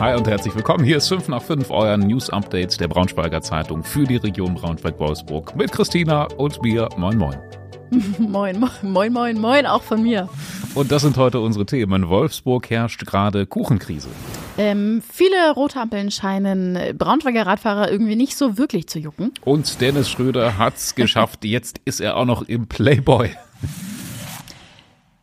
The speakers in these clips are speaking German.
Hi und herzlich willkommen. Hier ist 5 nach 5, euer News Update der Braunschweiger Zeitung für die Region Braunschweig-Wolfsburg mit Christina und mir. Moin, moin. moin, moin, moin, moin, auch von mir. Und das sind heute unsere Themen. In Wolfsburg herrscht gerade Kuchenkrise. Ähm, viele rote Ampeln scheinen Braunschweiger Radfahrer irgendwie nicht so wirklich zu jucken. Und Dennis Schröder hat's geschafft. Jetzt ist er auch noch im Playboy.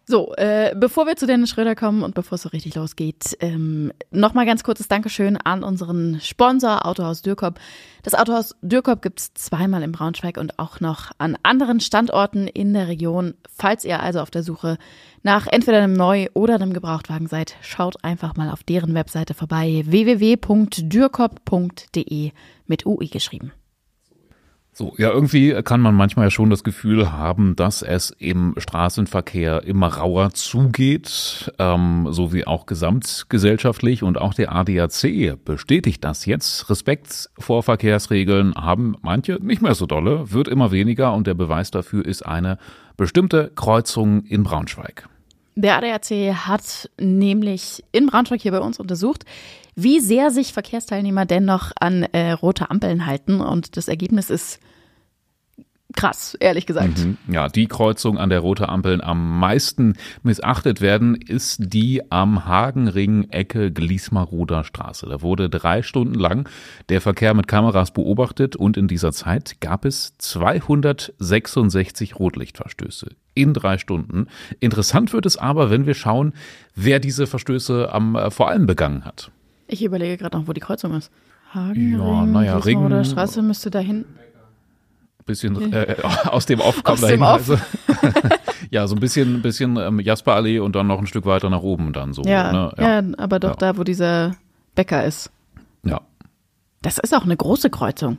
So, äh, bevor wir zu Dennis Schröder kommen und bevor es so richtig losgeht, ähm, nochmal ganz kurzes Dankeschön an unseren Sponsor Autohaus Dürkop. Das Autohaus Dürkop gibt's zweimal in Braunschweig und auch noch an anderen Standorten in der Region. Falls ihr also auf der Suche nach entweder einem Neu- oder einem Gebrauchtwagen seid, schaut einfach mal auf deren Webseite vorbei www.dürkop.de mit UI geschrieben. So, ja, irgendwie kann man manchmal ja schon das Gefühl haben, dass es im Straßenverkehr immer rauer zugeht, ähm, so wie auch gesamtgesellschaftlich und auch der ADAC bestätigt das jetzt. Respekt vor Verkehrsregeln haben manche nicht mehr so dolle, wird immer weniger und der Beweis dafür ist eine bestimmte Kreuzung in Braunschweig. Der ADAC hat nämlich in Braunschweig hier bei uns untersucht, wie sehr sich Verkehrsteilnehmer denn noch an äh, rote Ampeln halten. Und das Ergebnis ist krass, ehrlich gesagt. Mhm. Ja, die Kreuzung, an der rote Ampeln am meisten missachtet werden, ist die am Hagenring Ecke Gliesmaruder Straße. Da wurde drei Stunden lang der Verkehr mit Kameras beobachtet und in dieser Zeit gab es 266 Rotlichtverstöße in drei Stunden. Interessant wird es aber, wenn wir schauen, wer diese Verstöße am äh, vor allem begangen hat. Ich überlege gerade noch, wo die Kreuzung ist. Hagenring, ja, naja, Ring. Straße müsste da hinten bisschen äh, aus dem Off kommt dahin. Also. ja, so ein bisschen, bisschen ähm, Jasperallee und dann noch ein Stück weiter nach oben dann so. Ja, ne? ja. ja aber doch ja. da, wo dieser Bäcker ist. Ja. Das ist auch eine große Kreuzung.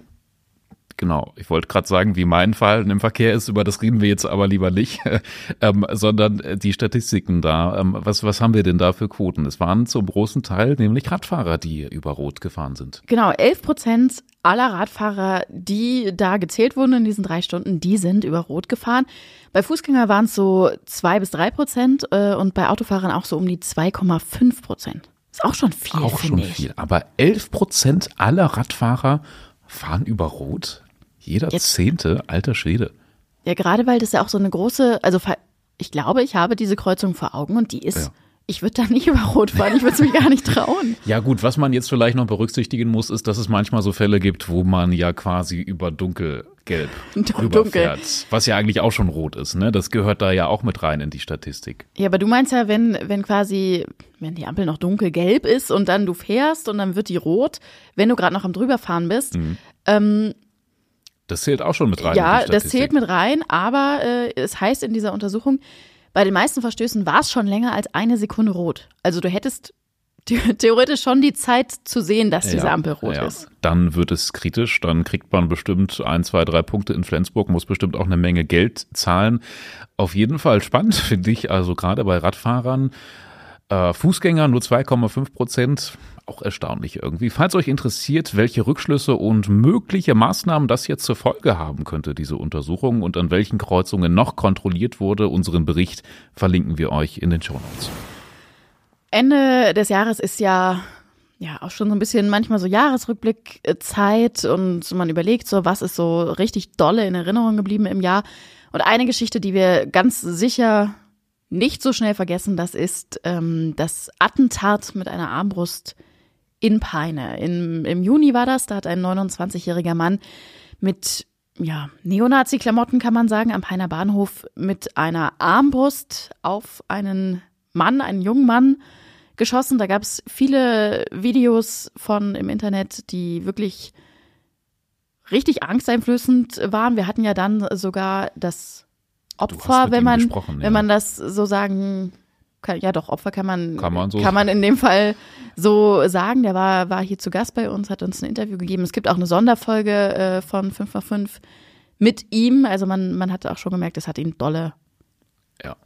Genau, ich wollte gerade sagen, wie mein Fall im Verkehr ist, über das reden wir jetzt aber lieber nicht, ähm, sondern die Statistiken da. Ähm, was, was haben wir denn da für Quoten? Es waren zum großen Teil nämlich Radfahrer, die über Rot gefahren sind. Genau, 11 Prozent aller Radfahrer, die da gezählt wurden in diesen drei Stunden, die sind über Rot gefahren. Bei Fußgängern waren es so zwei bis drei Prozent äh, und bei Autofahrern auch so um die 2,5 Prozent. Ist auch schon viel. Auch schon ich. viel. Aber 11 Prozent aller Radfahrer fahren über Rot? Jeder Jetzt, zehnte, alter Schwede. Ja, gerade weil das ja auch so eine große, also ich glaube, ich habe diese Kreuzung vor Augen und die ist. Ja. Ich würde da nicht über Rot fahren, ich würde es mir gar nicht trauen. Ja gut, was man jetzt vielleicht noch berücksichtigen muss, ist, dass es manchmal so Fälle gibt, wo man ja quasi über dunkelgelb rüberfährt, was ja eigentlich auch schon rot ist. Ne? Das gehört da ja auch mit rein in die Statistik. Ja, aber du meinst ja, wenn, wenn quasi, wenn die Ampel noch dunkelgelb ist und dann du fährst und dann wird die rot, wenn du gerade noch am drüberfahren bist, mhm. ähm, das zählt auch schon mit rein. Ja, das zählt mit rein, aber äh, es heißt in dieser Untersuchung, bei den meisten Verstößen war es schon länger als eine Sekunde rot. Also du hättest theoretisch schon die Zeit zu sehen, dass diese ja, Ampel rot ja. ist. Dann wird es kritisch, dann kriegt man bestimmt ein, zwei, drei Punkte in Flensburg, muss bestimmt auch eine Menge Geld zahlen. Auf jeden Fall spannend, finde ich, also gerade bei Radfahrern. Äh, Fußgänger nur 2,5 Prozent, auch erstaunlich irgendwie. Falls euch interessiert, welche Rückschlüsse und mögliche Maßnahmen das jetzt zur Folge haben könnte, diese Untersuchung und an welchen Kreuzungen noch kontrolliert wurde, unseren Bericht verlinken wir euch in den Show Notes. Ende des Jahres ist ja ja auch schon so ein bisschen manchmal so Jahresrückblickzeit und man überlegt so, was ist so richtig dolle in Erinnerung geblieben im Jahr. Und eine Geschichte, die wir ganz sicher nicht so schnell vergessen, das ist ähm, das Attentat mit einer Armbrust in Peine. In, Im Juni war das, da hat ein 29-jähriger Mann mit ja, Neonazi-Klamotten, kann man sagen, am Peiner Bahnhof mit einer Armbrust auf einen Mann, einen jungen Mann geschossen. Da gab es viele Videos von im Internet, die wirklich richtig angsteinflößend waren. Wir hatten ja dann sogar das Opfer, wenn man, ja. wenn man das so sagen kann, ja doch, Opfer kann man, kann man, so kann man in dem Fall so sagen. Der war, war hier zu Gast bei uns, hat uns ein Interview gegeben. Es gibt auch eine Sonderfolge äh, von 5 x 5 mit ihm. Also man, man hatte auch schon gemerkt, es hat ihn dolle. Ja.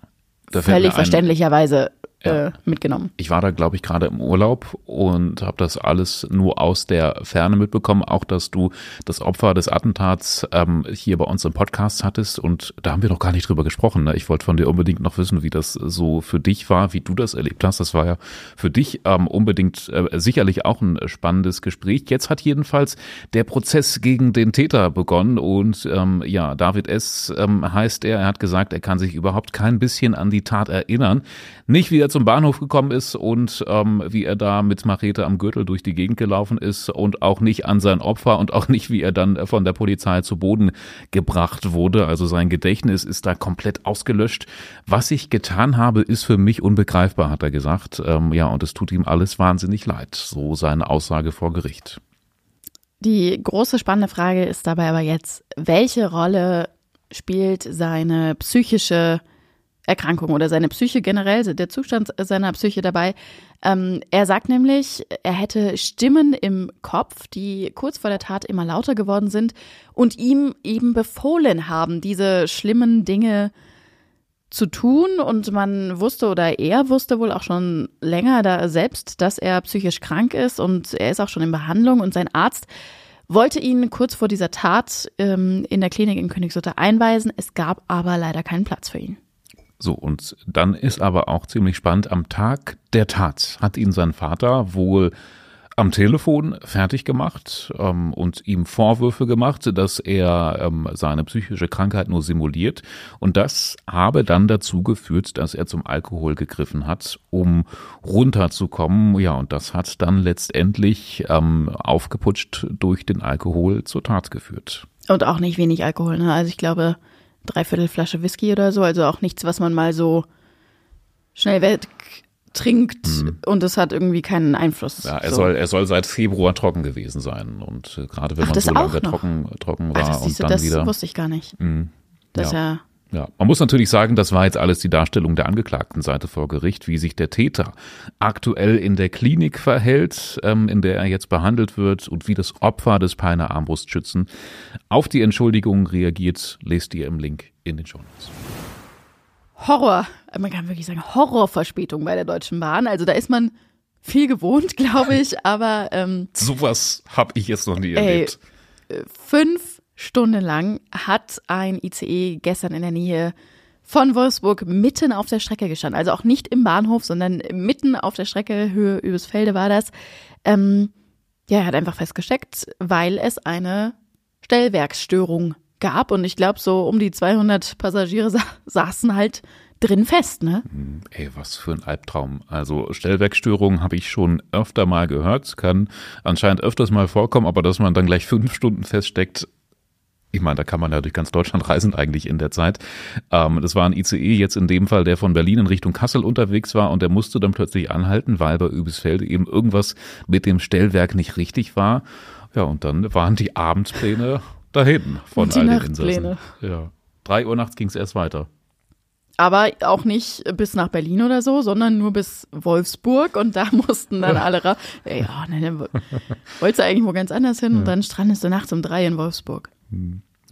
Völlig verständlicherweise ja. äh, mitgenommen. Ich war da, glaube ich, gerade im Urlaub und habe das alles nur aus der Ferne mitbekommen. Auch, dass du das Opfer des Attentats ähm, hier bei uns im Podcast hattest und da haben wir noch gar nicht drüber gesprochen. Ne? Ich wollte von dir unbedingt noch wissen, wie das so für dich war, wie du das erlebt hast. Das war ja für dich ähm, unbedingt äh, sicherlich auch ein spannendes Gespräch. Jetzt hat jedenfalls der Prozess gegen den Täter begonnen und ähm, ja, David S. Ähm, heißt er. Er hat gesagt, er kann sich überhaupt kein bisschen an die Tat erinnern. Nicht wie er zum Bahnhof gekommen ist und ähm, wie er da mit Machete am Gürtel durch die Gegend gelaufen ist und auch nicht an sein Opfer und auch nicht, wie er dann von der Polizei zu Boden gebracht wurde. Also sein Gedächtnis ist da komplett ausgelöscht. Was ich getan habe, ist für mich unbegreifbar, hat er gesagt. Ähm, ja, und es tut ihm alles wahnsinnig leid. So seine Aussage vor Gericht. Die große spannende Frage ist dabei aber jetzt, welche Rolle spielt seine psychische Erkrankung oder seine Psyche generell, der Zustand seiner Psyche dabei. Ähm, er sagt nämlich, er hätte Stimmen im Kopf, die kurz vor der Tat immer lauter geworden sind und ihm eben befohlen haben, diese schlimmen Dinge zu tun. Und man wusste oder er wusste wohl auch schon länger da selbst, dass er psychisch krank ist und er ist auch schon in Behandlung und sein Arzt wollte ihn kurz vor dieser Tat ähm, in der Klinik in Königslutter einweisen. Es gab aber leider keinen Platz für ihn. So, und dann ist aber auch ziemlich spannend, am Tag der Tat hat ihn sein Vater wohl am Telefon fertig gemacht ähm, und ihm Vorwürfe gemacht, dass er ähm, seine psychische Krankheit nur simuliert. Und das habe dann dazu geführt, dass er zum Alkohol gegriffen hat, um runterzukommen. Ja, und das hat dann letztendlich ähm, aufgeputscht durch den Alkohol zur Tat geführt. Und auch nicht wenig Alkohol. Ne? Also ich glaube, dreiviertel Flasche Whisky oder so. Also auch nichts, was man mal so schnell weg trinkt mhm. und es hat irgendwie keinen Einfluss. Ja, er so. soll er soll seit Februar trocken gewesen sein und äh, gerade wenn Ach, man so lange trocken trocken war Ach, und dann das wieder. Das wusste ich gar nicht. Mhm. Das ja. Ja, man muss natürlich sagen, das war jetzt alles die Darstellung der Angeklagtenseite vor Gericht, wie sich der Täter aktuell in der Klinik verhält, ähm, in der er jetzt behandelt wird und wie das Opfer des Peiner Armbrustschützen auf die Entschuldigung reagiert, lest ihr im Link in den Show Notes. Horror, man kann wirklich sagen, Horrorverspätung bei der Deutschen Bahn. Also da ist man viel gewohnt, glaube ich, aber ähm, sowas habe ich jetzt noch nie erlebt. Ey, fünf Stunden lang hat ein ICE gestern in der Nähe von Wolfsburg mitten auf der Strecke gestanden. Also auch nicht im Bahnhof, sondern mitten auf der Strecke, Höhe Übersfelde war das. Ähm, ja, er hat einfach festgesteckt, weil es eine Stellwerksstörung gab. Und ich glaube, so um die 200 Passagiere sa saßen halt drin fest, ne? Hm, ey, was für ein Albtraum. Also Stellwerkstörungen habe ich schon öfter mal gehört, kann anscheinend öfters mal vorkommen, aber dass man dann gleich fünf Stunden feststeckt, ich meine, da kann man ja durch ganz Deutschland reisen eigentlich in der Zeit. Ähm, das war ein ICE jetzt in dem Fall, der von Berlin in Richtung Kassel unterwegs war und der musste dann plötzlich anhalten, weil bei Übisfelde eben irgendwas mit dem Stellwerk nicht richtig war. Ja, und dann waren die Abendpläne dahin von die all den Insassen. Ja. Drei Uhr nachts ging es erst weiter. Aber auch nicht bis nach Berlin oder so, sondern nur bis Wolfsburg und da mussten dann alle raus. Ja, ne, ne, wolltest du eigentlich wo ganz anders hin ja. und dann strandest du nachts um drei in Wolfsburg.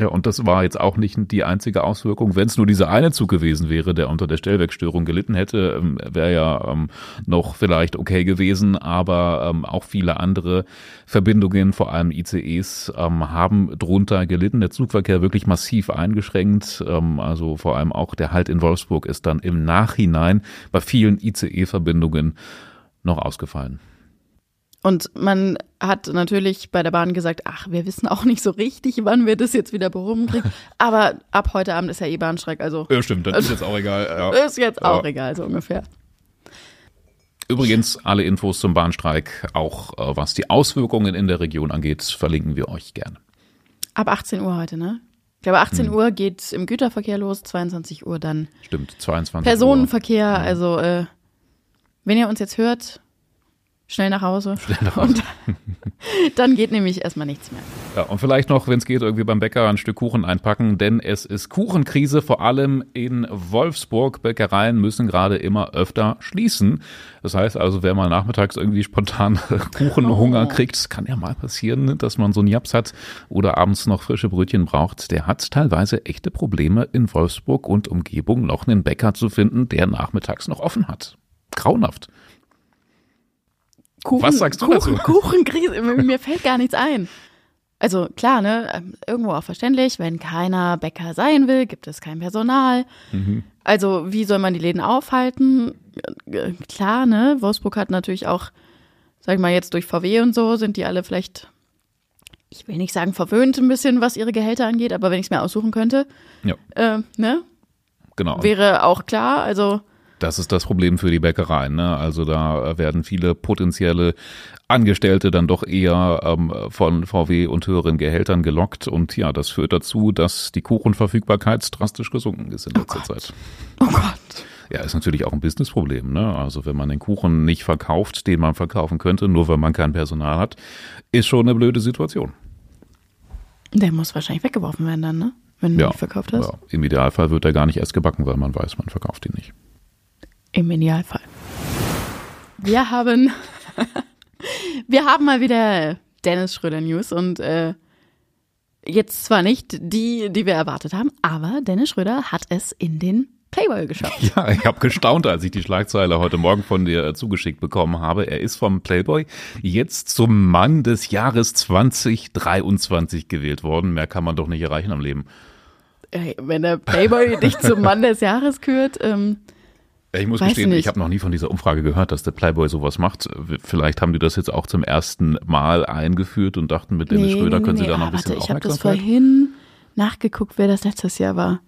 Ja, und das war jetzt auch nicht die einzige Auswirkung. Wenn es nur dieser eine Zug gewesen wäre, der unter der Stellwerkstörung gelitten hätte, ähm, wäre ja ähm, noch vielleicht okay gewesen. Aber ähm, auch viele andere Verbindungen, vor allem ICEs, ähm, haben drunter gelitten. Der Zugverkehr wirklich massiv eingeschränkt. Ähm, also vor allem auch der Halt in Wolfsburg ist dann im Nachhinein bei vielen ICE-Verbindungen noch ausgefallen. Und man hat natürlich bei der Bahn gesagt, ach, wir wissen auch nicht so richtig, wann wir das jetzt wieder behoben kriegen. Aber ab heute Abend ist ja eh Bahnstreik, also. Ja, stimmt, dann ist jetzt auch egal. Ja. Ist jetzt auch ja. egal, so ungefähr. Übrigens, alle Infos zum Bahnstreik, auch äh, was die Auswirkungen in der Region angeht, verlinken wir euch gerne. Ab 18 Uhr heute, ne? Ich glaube, 18 hm. Uhr geht im Güterverkehr los, 22 Uhr dann. Stimmt, 22 Personenverkehr, Uhr. also äh, wenn ihr uns jetzt hört, schnell nach Hause. Schnell nach Hause. Und dann geht nämlich erstmal nichts mehr. Ja, und vielleicht noch, wenn es geht, irgendwie beim Bäcker ein Stück Kuchen einpacken, denn es ist Kuchenkrise, vor allem in Wolfsburg. Bäckereien müssen gerade immer öfter schließen. Das heißt also, wer mal nachmittags irgendwie spontan Kuchenhunger oh. kriegt, kann ja mal passieren, dass man so einen Japs hat oder abends noch frische Brötchen braucht. Der hat teilweise echte Probleme in Wolfsburg und Umgebung noch einen Bäcker zu finden, der nachmittags noch offen hat. grauenhaft. Kuchen, Was sagst du Kuchen, dazu? Kuchenkrise, mir fällt gar nichts ein. Also klar, ne, ähm, irgendwo auch verständlich, wenn keiner Bäcker sein will, gibt es kein Personal. Mhm. Also wie soll man die Läden aufhalten? Äh, Klar, ne, Wolfsburg hat natürlich auch, sag ich mal jetzt durch VW und so, sind die alle vielleicht, ich will nicht sagen verwöhnt ein bisschen, was ihre Gehälter angeht, aber wenn ich es mir aussuchen könnte, Ja, äh, ne, genau. wäre auch klar, also Das ist das Problem für die Bäckereien. Ne? Also da werden viele potenzielle Angestellte dann doch eher ähm, von VW und höheren Gehältern gelockt. Und ja, das führt dazu, dass die Kuchenverfügbarkeit drastisch gesunken ist in letzter Zeit. oh Gott. Ja, ist natürlich auch ein Businessproblem. Ne? Also wenn man den Kuchen nicht verkauft, den man verkaufen könnte, nur weil man kein Personal hat, ist schon eine blöde Situation. Der muss wahrscheinlich weggeworfen werden dann, ne? Wenn du Ja, nicht verkauft hast. ja. Im Idealfall wird er gar nicht erst gebacken, weil man weiß, man verkauft ihn nicht. Im Idealfall. Wir haben, wir haben mal wieder Dennis Schröder News und äh, jetzt zwar nicht die, die wir erwartet haben, aber Dennis Schröder hat es in den Playboy geschafft. Ja, ich habe gestaunt, als ich die Schlagzeile heute Morgen von dir äh, zugeschickt bekommen habe. Er ist vom Playboy jetzt zum Mann des Jahres 2023 gewählt worden. Mehr kann man doch nicht erreichen am Leben. Ey, Wenn der Playboy dich zum Mann des Jahres kürt, ähm, Ich muss Weiß gestehen, nicht. ich habe noch nie von dieser Umfrage gehört, dass der Playboy sowas macht. Vielleicht haben die das jetzt auch zum ersten Mal eingeführt und dachten, mit Dennis Schröder können sie da noch ein ah, bisschen warte, ich habe das vorhin nachgeguckt, wer das letztes Jahr war.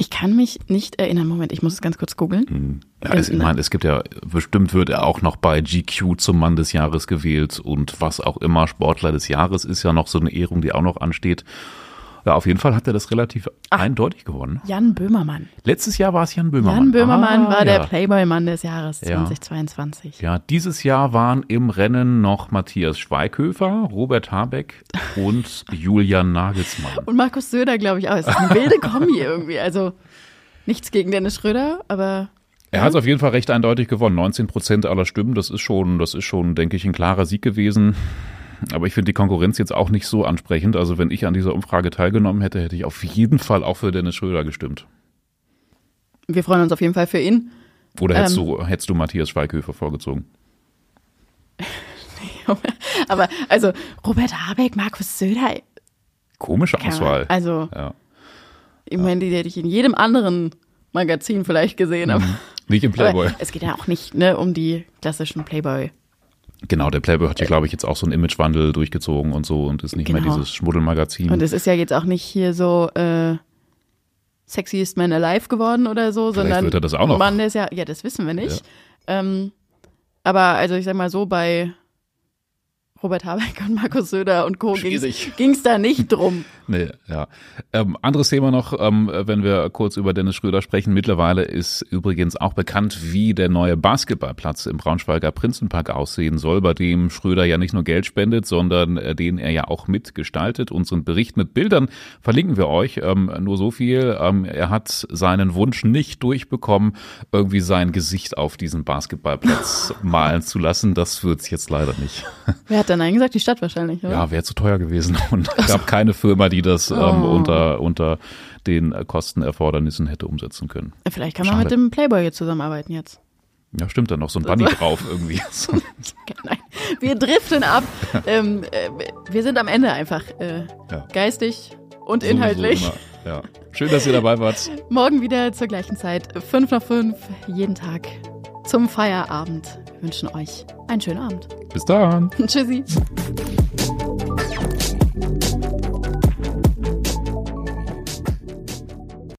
Ich kann mich nicht erinnern. Moment, ich muss es ganz kurz googeln. Ja, es, ich meine, es gibt ja, bestimmt wird er auch noch bei GQ zum Mann des Jahres gewählt und was auch immer, Sportler des Jahres ist ja noch so eine Ehrung, die auch noch ansteht. Ja, auf jeden Fall hat er das relativ eindeutig gewonnen. Jan Böhmermann. Letztes Jahr war es Jan Böhmermann. Jan Böhmermann Ah, war der ja. Playboy-Mann des Jahres Ja. 2022. Ja, dieses Jahr waren im Rennen noch Matthias Schweighöfer, Robert Habeck und Julian Nagelsmann. Und Markus Söder, glaube ich, auch. Es ist eine wilde Kombi irgendwie. Also nichts gegen Dennis Schröder, aber Er hat es auf jeden Fall recht eindeutig gewonnen. 19 Prozent aller Stimmen, das ist schon, das ist schon, denke ich, ein klarer Sieg gewesen. Aber ich finde die Konkurrenz jetzt auch nicht so ansprechend. Also wenn ich an dieser Umfrage teilgenommen hätte, hätte ich auf jeden Fall auch für Dennis Schröder gestimmt. wir freuen uns auf jeden Fall für ihn. Oder hättest, Ähm. du, hättest du Matthias Schweighöfer vorgezogen? Aber also Robert Habeck, Markus Söder, Komische Auswahl. also Ja. ich meine, die hätte ich in jedem anderen Magazin vielleicht gesehen. Aber, Nicht im Mhm. Playboy. es geht ja auch nicht ne, um die klassischen Playboy. Genau, der Playboy hat ja, glaube ich, jetzt auch so einen Imagewandel durchgezogen und so und ist nicht mehr Genau. dieses Schmuddelmagazin. Und es ist ja jetzt auch nicht hier so äh, Sexiest Man Alive geworden oder so, sondern wird er das auch noch. Mann, ist ja, ja, das wissen wir nicht. Ähm, aber also ich sag mal so, bei Robert Habeck und Markus Söder und Co. Ging es da nicht drum. Nee, ja. Ähm, anderes Thema noch, ähm, wenn wir kurz über Dennis Schröder sprechen. Mittlerweile ist übrigens auch bekannt, wie der neue Basketballplatz im Braunschweiger Prinzenpark aussehen soll, bei dem Schröder ja nicht nur Geld spendet, sondern äh, den er ja auch mitgestaltet. Unseren Bericht mit Bildern verlinken wir euch. Ähm, nur so viel. Ähm, er hat seinen Wunsch nicht durchbekommen, irgendwie sein Gesicht auf diesen Basketballplatz malen zu lassen. Das wird's jetzt leider nicht. Hat dann Nein gesagt? Die Stadt wahrscheinlich, oder? Ja, wäre zu teuer gewesen. Und es gab keine Firma, die das ähm, Oh. unter, unter den Kostenerfordernissen hätte umsetzen können. Vielleicht kann man Schade. mit dem Playboy jetzt zusammenarbeiten jetzt. Ja, stimmt, dann noch so ein Bunny drauf irgendwie. So. Nein, wir driften ab. ähm, äh, wir sind am Ende einfach äh, Ja. geistig und inhaltlich. Sowieso immer. Ja. Schön, dass ihr dabei wart. Morgen wieder zur gleichen Zeit. 5 nach 5, jeden Tag zum Feierabend. Wir wünschen euch einen schönen Abend. Bis dann. Tschüssi.